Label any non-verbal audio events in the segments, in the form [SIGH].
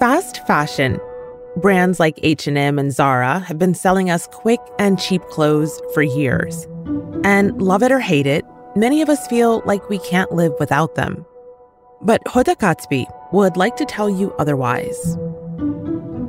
Fast fashion. Brands like H&M and Zara have been selling us quick and cheap clothes for years. And love it or hate it, many of us feel like we can't live without them. But Hoda Katebi would like to tell you otherwise.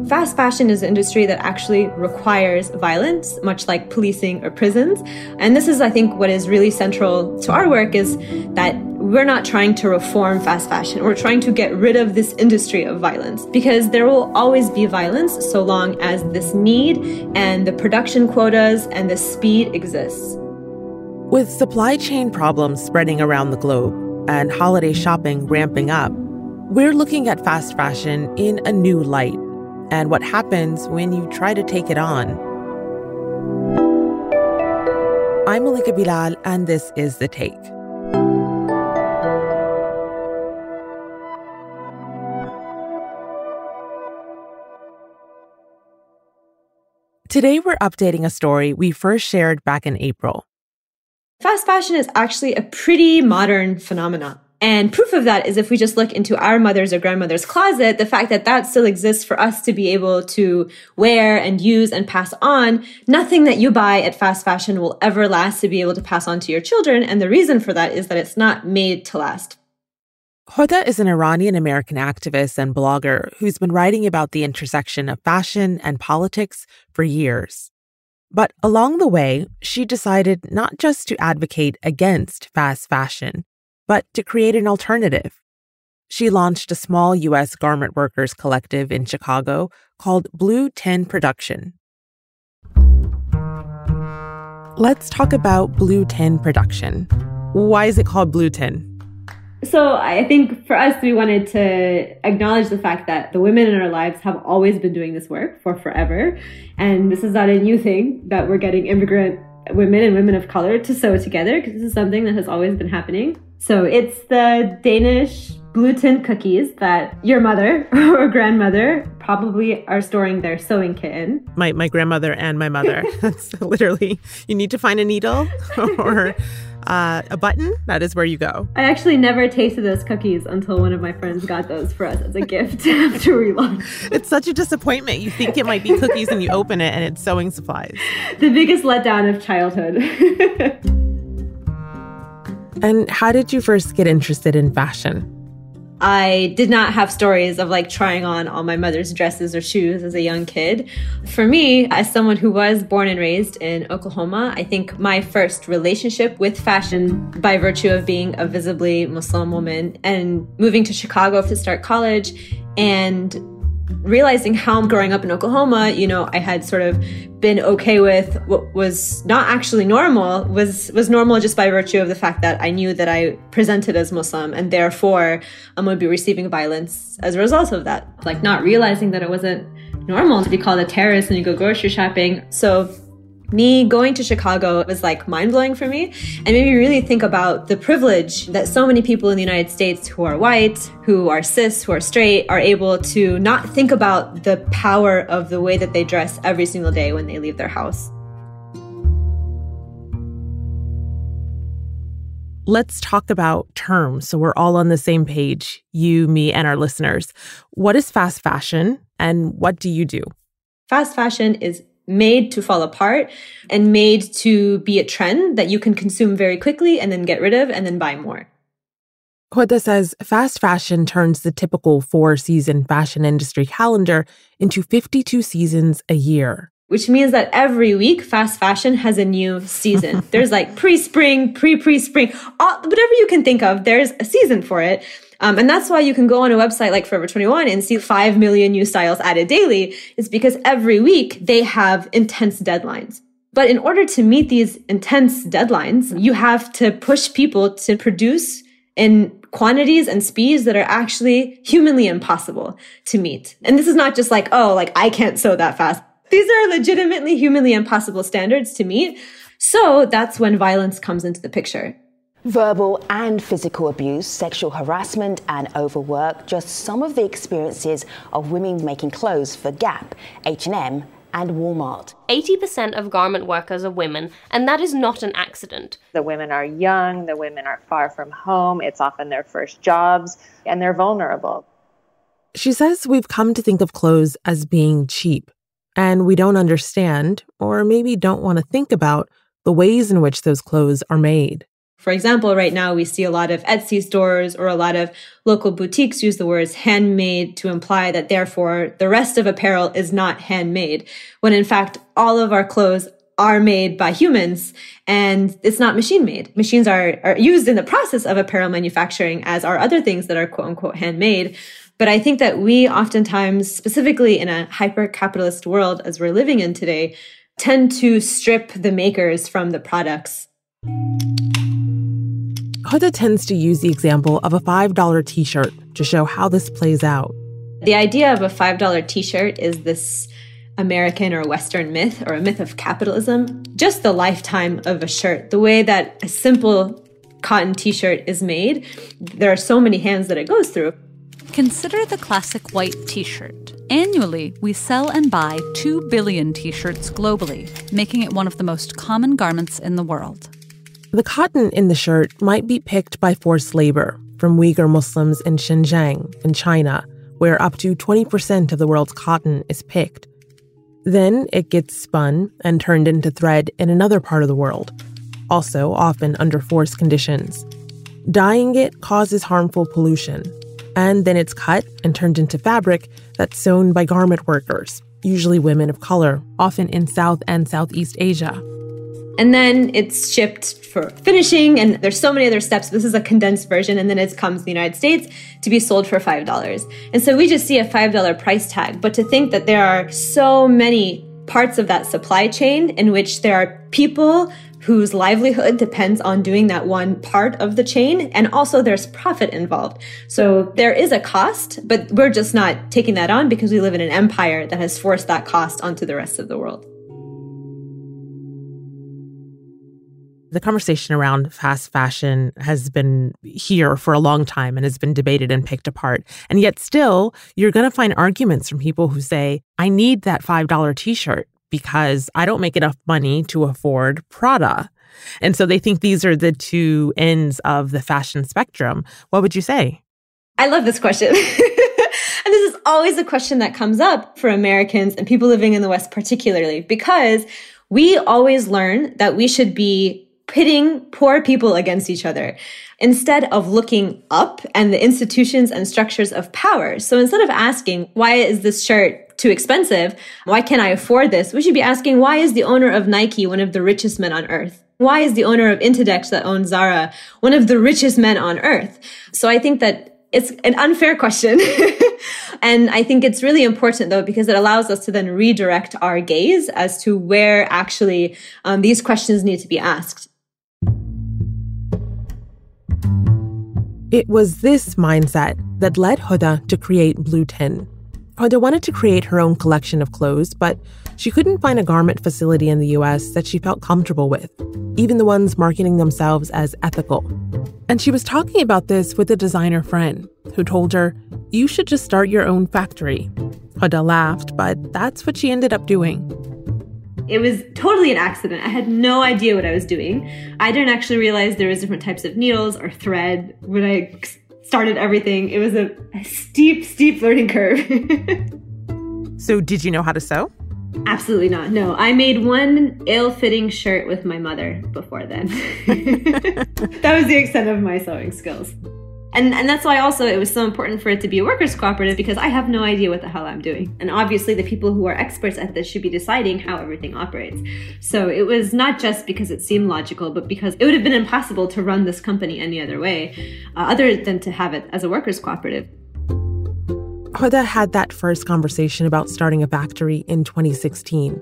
Fast fashion is an industry that actually requires violence, much like policing or prisons. And this is, I think, what is really central to our work is that we're not trying to reform fast fashion. We're trying to get rid of this industry of violence because there will always be violence so long as this need and the production quotas and the speed exists. With supply chain problems spreading around the globe and holiday shopping ramping up, we're looking at fast fashion in a new light and what happens when you try to take it on. I'm Malika Bilal, and this is The Take. Today, we're updating a story we first shared back in April. Fast fashion is actually a pretty modern phenomenon. And proof of that is if we just look into our mother's or grandmother's closet, the fact that that still exists for us to be able to wear and use and pass on, nothing that you buy at fast fashion will ever last to be able to pass on to your children. And the reason for that is that it's not made to last. Hoda is an Iranian American activist and blogger who's been writing about the intersection of fashion and politics for years. But along the way, she decided not just to advocate against fast fashion, but to create an alternative. She launched a small U.S. garment workers collective in Chicago called Blue Tin Production. Let's talk about Blue Tin Production. Why is it called Blue Tin? So I think for us, we wanted to acknowledge the fact that the women in our lives have always been doing this work for forever. And this is not a new thing that we're getting immigrant women and women of color to sew together because this is something that has always been happening. So it's the Danish blue tin cookies that your mother [LAUGHS] or grandmother probably are storing their sewing kit in. My my grandmother and my mother. [LAUGHS] [LAUGHS] That's literally you need to find a needle or uh, a button. That is where you go. I actually never tasted those cookies until one of my friends got those for us as a gift [LAUGHS] after we launched. It's such a disappointment. You think it might be cookies and you open it and it's sewing supplies. [LAUGHS] The biggest letdown of childhood. [LAUGHS] And how did you first get interested in fashion? I did not have stories of like trying on all my mother's dresses or shoes as a young kid. For me, as someone who was born and raised in Oklahoma, I think my first relationship with fashion by virtue of being a visibly Muslim woman and moving to Chicago to start college and realizing how growing up in Oklahoma, you know, I had sort of been okay with what was not actually normal was was normal just by virtue of the fact that I knew that I presented as Muslim and therefore I'm going to be receiving violence as a result of that. Like not realizing that it wasn't normal to be called a terrorist and you go grocery shopping. So me going to Chicago was like mind blowing for me and made me really think about the privilege that so many people in the United States who are white, who are cis, who are straight are able to not think about the power of the way that they dress every single day when they leave their house. Let's talk about terms so we're all on the same page, you, me, and our listeners. What is fast fashion and what do you do? Fast fashion is made to fall apart and made to be a trend that you can consume very quickly and then get rid of and then buy more. Hoda says fast fashion turns the typical four season fashion industry calendar into 52 seasons a year. Which means that every week, fast fashion has a new season. [LAUGHS] there's like pre spring, pre pre spring, whatever you can think of, there's a season for it. Um, and that's why you can go on a website like Forever 21 and see 5 million new styles added daily is because every week they have intense deadlines. But in order to meet these intense deadlines, you have to push people to produce in quantities and speeds that are actually humanly impossible to meet. And this is not just like, oh, like I can't sew that fast. These are legitimately humanly impossible standards to meet. So that's when violence comes into the picture. Verbal and physical abuse, sexual harassment, and overwork just some of the experiences of women making clothes for Gap, H&M, and Walmart. 80% of garment workers are women, and that is not an accident. The women are young, the women are far from home, it's often their first jobs, and they're vulnerable. She says we've come to think of clothes as being cheap, and we don't understand, or maybe don't want to think about, the ways in which those clothes are made. For example, right now we see a lot of Etsy stores or a lot of local boutiques use the words handmade to imply that therefore the rest of apparel is not handmade, when in fact all of our clothes are made by humans and it's not machine made. Machines are, are used in the process of apparel manufacturing as are other things that are quote unquote handmade. But I think that we oftentimes, specifically in a hyper capitalist world as we're living in today, tend to strip the makers from the products. Hoda tends to use the example of a $5 t shirt to show how this plays out. The idea of a $5 t shirt is this American or Western myth or a myth of capitalism. Just the lifetime of a shirt, the way that a simple cotton t shirt is made, there are so many hands that it goes through. Consider the classic white t shirt. Annually, we sell and buy 2 billion t shirts globally, making it one of the most common garments in the world. The cotton in the shirt might be picked by forced labor from Uyghur Muslims in Xinjiang, in China, where up to 20% of the world's cotton is picked. Then it gets spun and turned into thread in another part of the world, also often under forced conditions. Dyeing it causes harmful pollution, and then it's cut and turned into fabric that's sewn by garment workers, usually women of color, often in South and Southeast Asia. And then it's shipped for finishing, and there's so many other steps. This is a condensed version, and then it comes to the United States to be sold for $5. And so we just see a $5 price tag. But to think that there are so many parts of that supply chain in which there are people whose livelihood depends on doing that one part of the chain. And also there's profit involved. So there is a cost, but we're just not taking that on because we live in an empire that has forced that cost onto the rest of the world. The conversation around fast fashion has been here for a long time and has been debated and picked apart. And yet, still, you're going to find arguments from people who say, I need that $5 t shirt because I don't make enough money to afford Prada. And so they think these are the two ends of the fashion spectrum. What would you say? I love this question. [LAUGHS] and this is always a question that comes up for Americans and people living in the West, particularly because we always learn that we should be pitting poor people against each other instead of looking up and the institutions and structures of power. So instead of asking, why is this shirt too expensive? Why can't I afford this? We should be asking, why is the owner of Nike one of the richest men on earth? Why is the owner of Inditex that owns Zara one of the richest men on earth? So I think that it's an unfair question. [LAUGHS] and I think it's really important though, because it allows us to then redirect our gaze as to where actually um, these questions need to be asked. It was this mindset that led Hoda to create Blue Tin. Hoda wanted to create her own collection of clothes, but she couldn't find a garment facility in the US that she felt comfortable with, even the ones marketing themselves as ethical. And she was talking about this with a designer friend who told her, You should just start your own factory. Hoda laughed, but that's what she ended up doing. It was totally an accident. I had no idea what I was doing. I didn't actually realize there was different types of needles or thread when I started everything. It was a, a steep, steep learning curve. [LAUGHS] so, did you know how to sew? Absolutely not. No, I made one ill-fitting shirt with my mother before then. [LAUGHS] [LAUGHS] that was the extent of my sewing skills. And, and that's why also it was so important for it to be a workers' cooperative because I have no idea what the hell I'm doing. And obviously, the people who are experts at this should be deciding how everything operates. So it was not just because it seemed logical, but because it would have been impossible to run this company any other way, uh, other than to have it as a workers' cooperative. Hoda had that first conversation about starting a factory in 2016,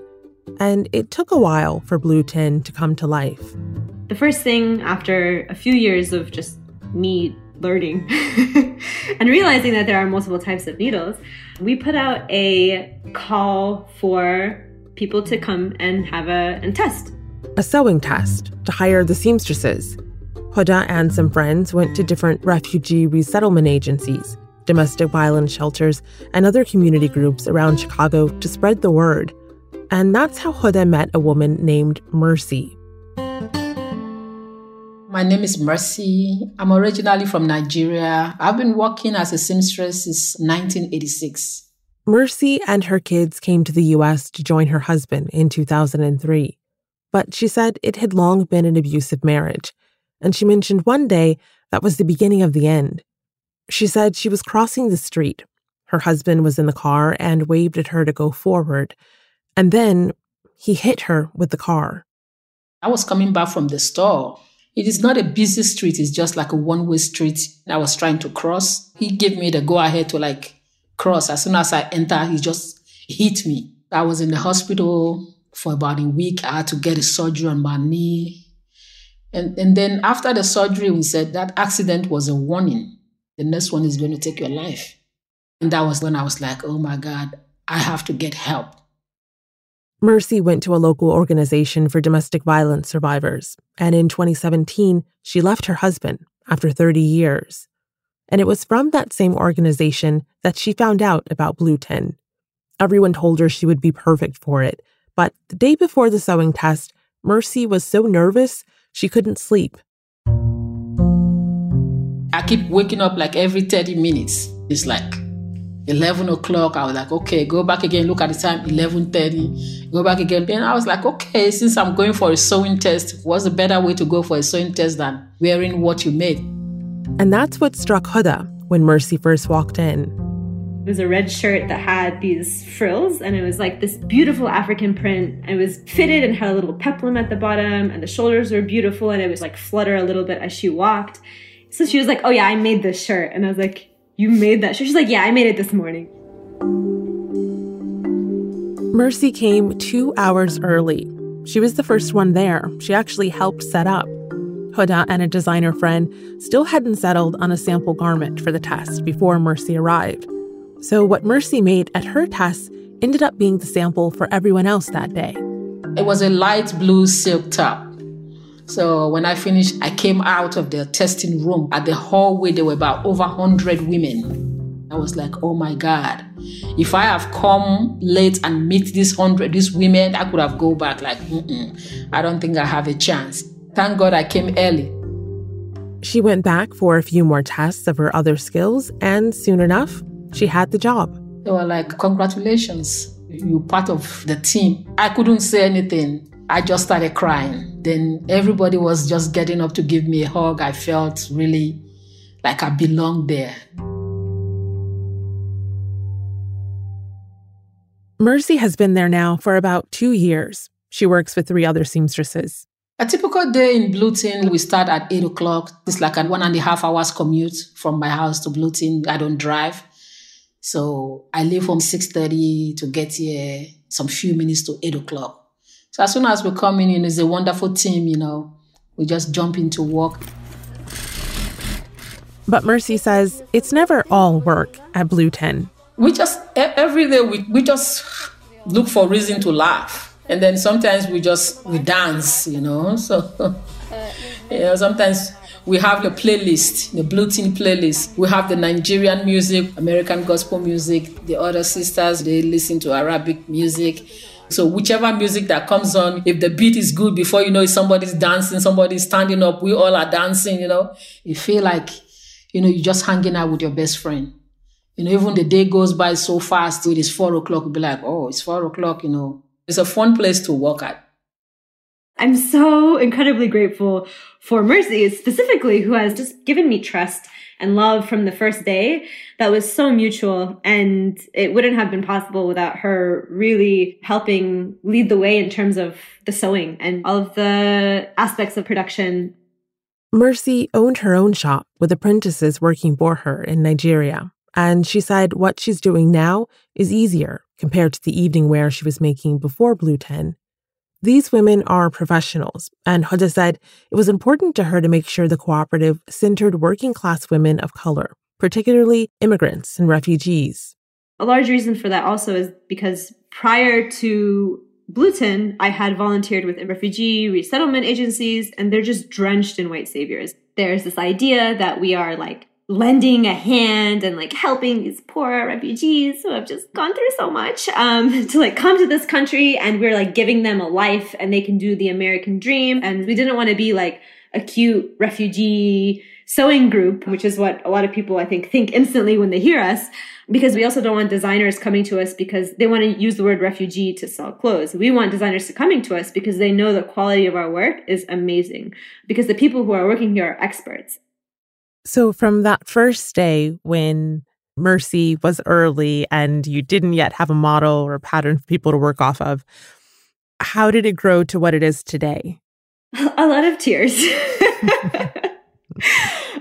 and it took a while for Blue Tin to come to life. The first thing after a few years of just me learning [LAUGHS] and realizing that there are multiple types of needles, we put out a call for people to come and have a and test. A sewing test to hire the seamstresses. Hoda and some friends went to different refugee resettlement agencies, domestic violence shelters, and other community groups around Chicago to spread the word. And that's how Hoda met a woman named Mercy. My name is Mercy. I'm originally from Nigeria. I've been working as a seamstress since 1986. Mercy and her kids came to the US to join her husband in 2003. But she said it had long been an abusive marriage. And she mentioned one day that was the beginning of the end. She said she was crossing the street. Her husband was in the car and waved at her to go forward. And then he hit her with the car. I was coming back from the store it is not a busy street, it's just like a one way street. I was trying to cross. He gave me the go ahead to like cross. As soon as I enter, he just hit me. I was in the hospital for about a week. I had to get a surgery on my knee. And, and then after the surgery, we said that accident was a warning. The next one is going to take your life. And that was when I was like, oh my God, I have to get help. Mercy went to a local organization for domestic violence survivors, and in 2017, she left her husband after 30 years. And it was from that same organization that she found out about Blue Tin. Everyone told her she would be perfect for it, but the day before the sewing test, Mercy was so nervous she couldn't sleep. I keep waking up like every 30 minutes. It's like 11 o'clock. I was like, okay, go back again, look at the time, 11.30, go back again. Then I was like, okay, since I'm going for a sewing test, what's a better way to go for a sewing test than wearing what you made? And that's what struck Hoda when Mercy first walked in. It was a red shirt that had these frills, and it was like this beautiful African print. It was fitted and had a little peplum at the bottom, and the shoulders were beautiful, and it was like flutter a little bit as she walked. So she was like, "Oh yeah, I made this shirt," and I was like, you made that. She's like, Yeah, I made it this morning. Mercy came two hours early. She was the first one there. She actually helped set up. Hoda and a designer friend still hadn't settled on a sample garment for the test before Mercy arrived. So, what Mercy made at her test ended up being the sample for everyone else that day. It was a light blue silk top. So when I finished, I came out of the testing room. At the hallway, there were about over 100 women. I was like, oh my God. If I have come late and meet these 100, these women, I could have go back like, I don't think I have a chance. Thank God I came early. She went back for a few more tests of her other skills, and soon enough, she had the job. They were like, congratulations, you're part of the team. I couldn't say anything. I just started crying. Then everybody was just getting up to give me a hug. I felt really like I belonged there. Mercy has been there now for about two years. She works with three other seamstresses. A typical day in Blue Tin, we start at 8 o'clock. It's like a one and a half hours commute from my house to Blue Tin. I don't drive. So I leave home 6.30 to get here some few minutes to 8 o'clock. So as soon as we come in, it's a wonderful team, you know. We just jump into work. But Mercy says it's never all work at Blue Tin. We just, every day, we, we just look for reason to laugh. And then sometimes we just, we dance, you know. [LAUGHS] So, you know, sometimes we have the playlist, the Blue Blueton playlist. We have the Nigerian music, American gospel music. The other sisters, they listen to Arabic music. So whichever music that comes on, if the beat is good, before you know it, somebody's dancing, somebody's standing up, we all are dancing, you know. You feel like, you know, you're just hanging out with your best friend. You know, even the day goes by so fast, it is four o'clock, you'll be like, oh, it's four o'clock, you know. It's a fun place to work at. I'm so incredibly grateful for Mercy, specifically, who has just given me trust and love from the first day that was so mutual. And it wouldn't have been possible without her really helping lead the way in terms of the sewing and all of the aspects of production. Mercy owned her own shop with apprentices working for her in Nigeria. And she said what she's doing now is easier compared to the evening wear she was making before Blue Tin. These women are professionals, and Hoda said it was important to her to make sure the cooperative centered working class women of color, particularly immigrants and refugees. A large reason for that also is because prior to Blue Tin, I had volunteered with refugee resettlement agencies, and they're just drenched in white saviors. There's this idea that we are like lending a hand and like helping these poor refugees who have just gone through so much um, [LAUGHS] to like come to this country and we're like giving them a life and they can do the American dream. And we didn't want to be like a cute refugee sewing group, which is what a lot of people I think think instantly when they hear us, because we also don't want designers coming to us because they want to use the word refugee to sell clothes. We want designers to coming to us because they know the quality of our work is amazing because the people who are working here are experts. So from that first day when Mercy was early and you didn't yet have a model or a pattern for people to work off of, how did it grow to what it is today? [LAUGHS] A lot of tears. [LAUGHS]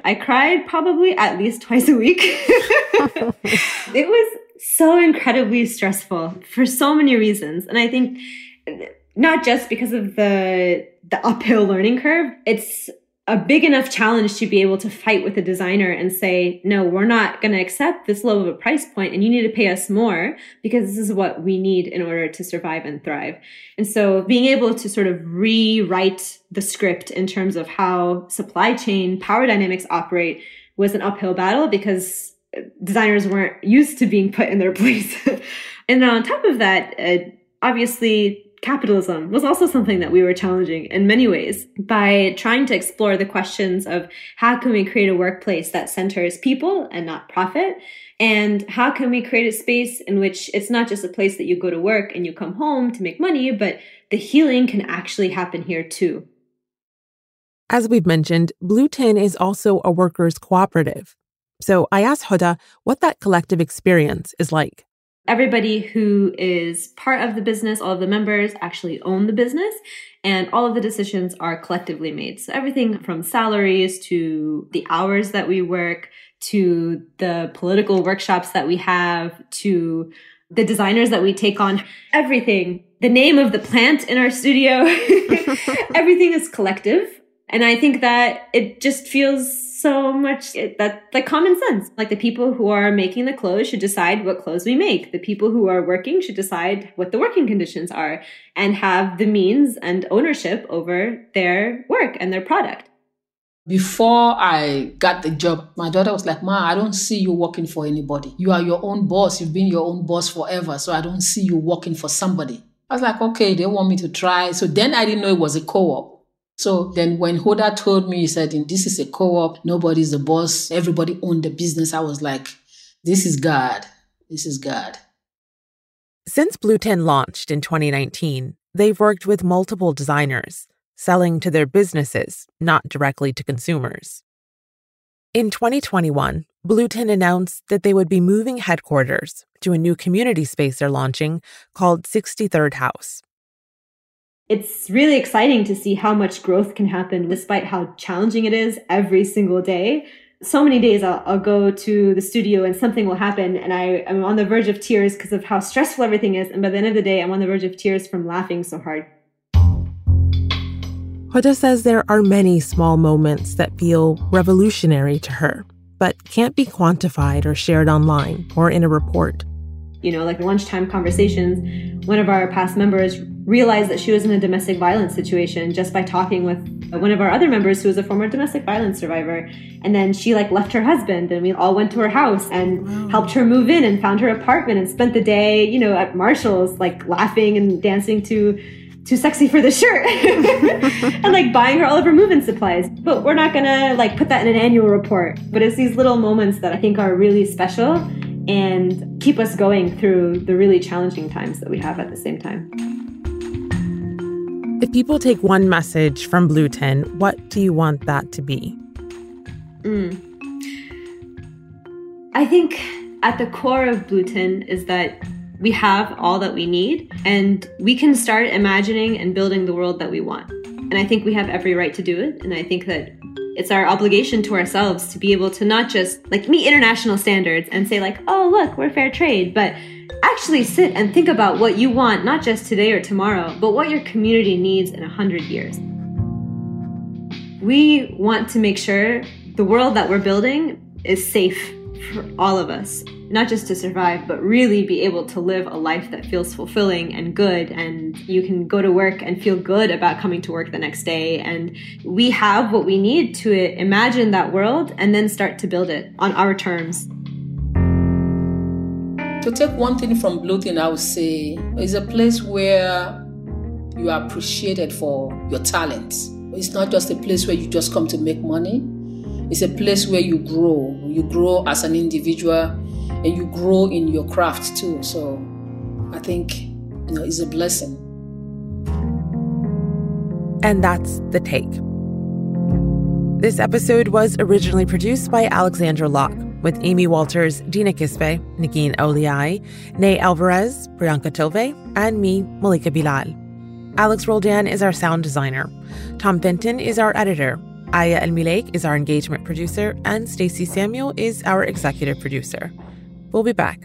I cried probably at least twice a week. [LAUGHS] it was so incredibly stressful for so many reasons. And I think uh, not just because of the the uphill learning curve, it's a big enough challenge to be able to fight with a designer and say, no, we're not going to accept this low of a price point and you need to pay us more because this is what we need in order to survive and thrive. And so being able to sort of rewrite the script in terms of how supply chain power dynamics operate was an uphill battle because designers weren't used to being put in their [LAUGHS] place. and on top of that, uh, obviously capitalism was also something that we were challenging in many ways by trying to explore the questions of how can we create a workplace that centers people and not profit? And how can we create a space in which it's not just a place that you go to work and you come home to make money but the healing can actually happen here too. As we've mentioned blue tin is also a workers cooperative. So i asked Hoda what that collective experience is like everybody who is part of the business, all of the members actually own the business, and all of the decisions are collectively made. So everything from salaries to the hours that we work to the political workshops that we have to the designers that we take on, everything, the name of the plant in our studio, [LAUGHS] [LAUGHS] everything is collective. And I think that it just feels so much eh, that like common sense. Like the people who are making the clothes should decide what clothes we make. The people who are working should decide what the working conditions are and have the means and ownership over their work and their product. Before I got the job, my daughter was like, Ma, I don't see you working for anybody. You are your own boss. You've been your own boss forever. So I don't see you working for somebody. I was like, okay, they want me to try. So then I didn't know it was a co op. So then when Hoda told me, he said, this is a co-op, nobody's the boss, everybody owned the business, I was like, this is God. This is God. Since Blue Tin launched in 2019, they've worked with multiple designers, selling to their businesses, not directly to consumers. In 2021, Blue Tin announced that they would be moving headquarters to a new community space they're launching called 63rd House it's really exciting to see how much growth can happen despite how challenging it is every single day. So many days I'll, I'll go to the studio and something will happen and I am on the verge of tears because of how stressful everything is. And by the end of the day, I'm on the verge of tears from laughing so hard. Hoda says there are many small moments that feel revolutionary to her, but can't be quantified or shared online or in a report. You know, like lunchtime conversations, one of our past members realized that she was in a domestic violence situation just by talking with one of our other members who was a former domestic violence survivor. And then she like left her husband and we all went to her house and wow. helped her move in and found her apartment and spent the day you know at marshall's like laughing and dancing to too sexy for the shirt. [LAUGHS] And like buying her all of her moving supplies. But we're not gonna like put that in an annual report. But it's these little moments that i think are really special and keep us going through the really challenging times that we have at the same time if people take one message from Blue Tin, what do you want that to be? Mm. I think at the core of Blue Tin is that we have all that we need and we can start imagining and building the world that we want. And I think we have every right to do it. And I think that it's our obligation to ourselves to be able to not just like meet international standards and say like, oh, look, we're fair trade, but actually sit and think about what you want, not just today or tomorrow, but what your community needs in a hundred years. We want to make sure the world that we're building is safe for all of us, not just to survive, but really be able to live a life that feels fulfilling and good. And you can go to work and feel good about coming to work the next day. And we have what we need to imagine that world and then start to build it on our terms. To take one thing from Blue Tin, I would say is a place where you are appreciated for your talents. It's not just a place where you just come to make money. It's a place where you grow. You grow as an individual and you grow in your craft too. So I think you know it's a blessing. And that's the take. This episode was originally produced by Alexandra Locke with Amy Walters, Dina Kesbeh, Negin Owliaei, Ney Alvarez, Priyanka Tilve, and me, Malika Bilal. Alex Roldan is our sound designer. Tom Fenton is our editor. Aya El is our engagement producer, and Stacey Samuel is our executive producer. We'll be back.